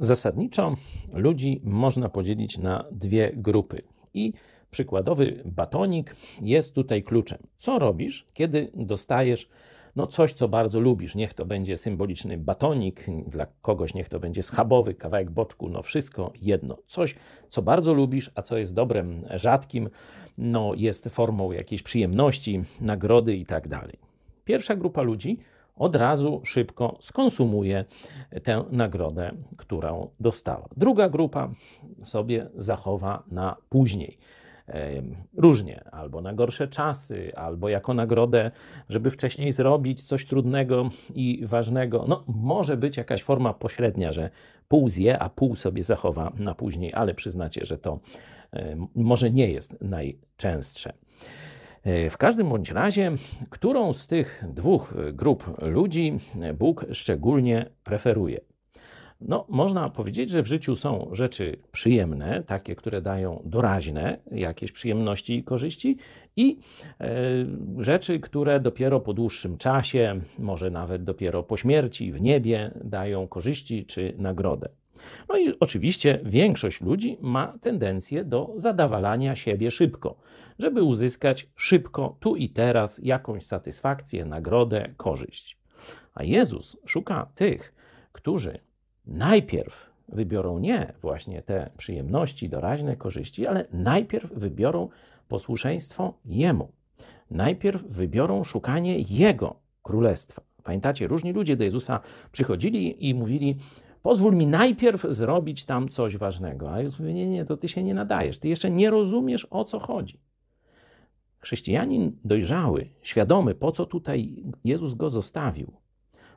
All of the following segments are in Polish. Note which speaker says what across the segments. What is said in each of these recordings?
Speaker 1: Zasadniczo ludzi można podzielić na dwie grupy. I przykładowy batonik jest tutaj kluczem. Co robisz, kiedy dostajesz no coś, co bardzo lubisz? Niech to będzie symboliczny batonik, dla kogoś niech to będzie schabowy, kawałek boczku, no wszystko jedno. Coś, co bardzo lubisz, a co jest dobrem rzadkim, no jest formą jakiejś przyjemności, nagrody i tak dalej. Pierwsza grupa ludzi od razu szybko skonsumuje tę nagrodę, którą dostała. Druga grupa sobie zachowa na później. Różnie, albo na gorsze czasy, albo jako nagrodę, żeby wcześniej zrobić coś trudnego i ważnego. No, może być jakaś forma pośrednia, że pół zje, a pół sobie zachowa na później, ale przyznacie, że to może nie jest najczęstsze. E, w każdym bądź razie, którą z tych dwóch grup ludzi Bóg szczególnie preferuje? No, można powiedzieć, że w życiu są rzeczy przyjemne, takie, które dają doraźne jakieś przyjemności i korzyści, i e, rzeczy, które dopiero po dłuższym czasie, może nawet dopiero po śmierci w niebie dają korzyści czy nagrodę. No i oczywiście większość ludzi ma tendencję do zadawalania siebie szybko, żeby uzyskać szybko, tu i teraz, jakąś satysfakcję, nagrodę, korzyść. A Jezus szuka tych, którzy najpierw wybiorą nie właśnie te przyjemności, doraźne korzyści, ale najpierw wybiorą posłuszeństwo Jemu. Najpierw wybiorą szukanie Jego królestwa. Pamiętacie, różni ludzie do Jezusa przychodzili i mówili: Pozwól mi najpierw zrobić tam coś ważnego. A Jezus mówi: Nie, nie, to ty się nie nadajesz. Ty jeszcze nie rozumiesz, o co chodzi. Chrześcijanin dojrzały, świadomy, po co tutaj Jezus go zostawił,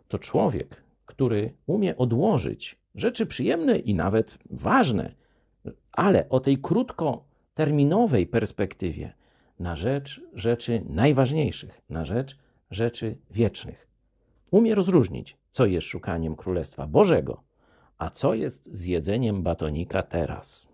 Speaker 1: to człowiek, który umie odłożyć rzeczy przyjemne i nawet ważne, ale o tej krótkoterminowej perspektywie na rzecz rzeczy najważniejszych, na rzecz rzeczy wiecznych. Umie rozróżnić, co jest szukaniem Królestwa Bożego, a co jest zjedzeniem batonika teraz.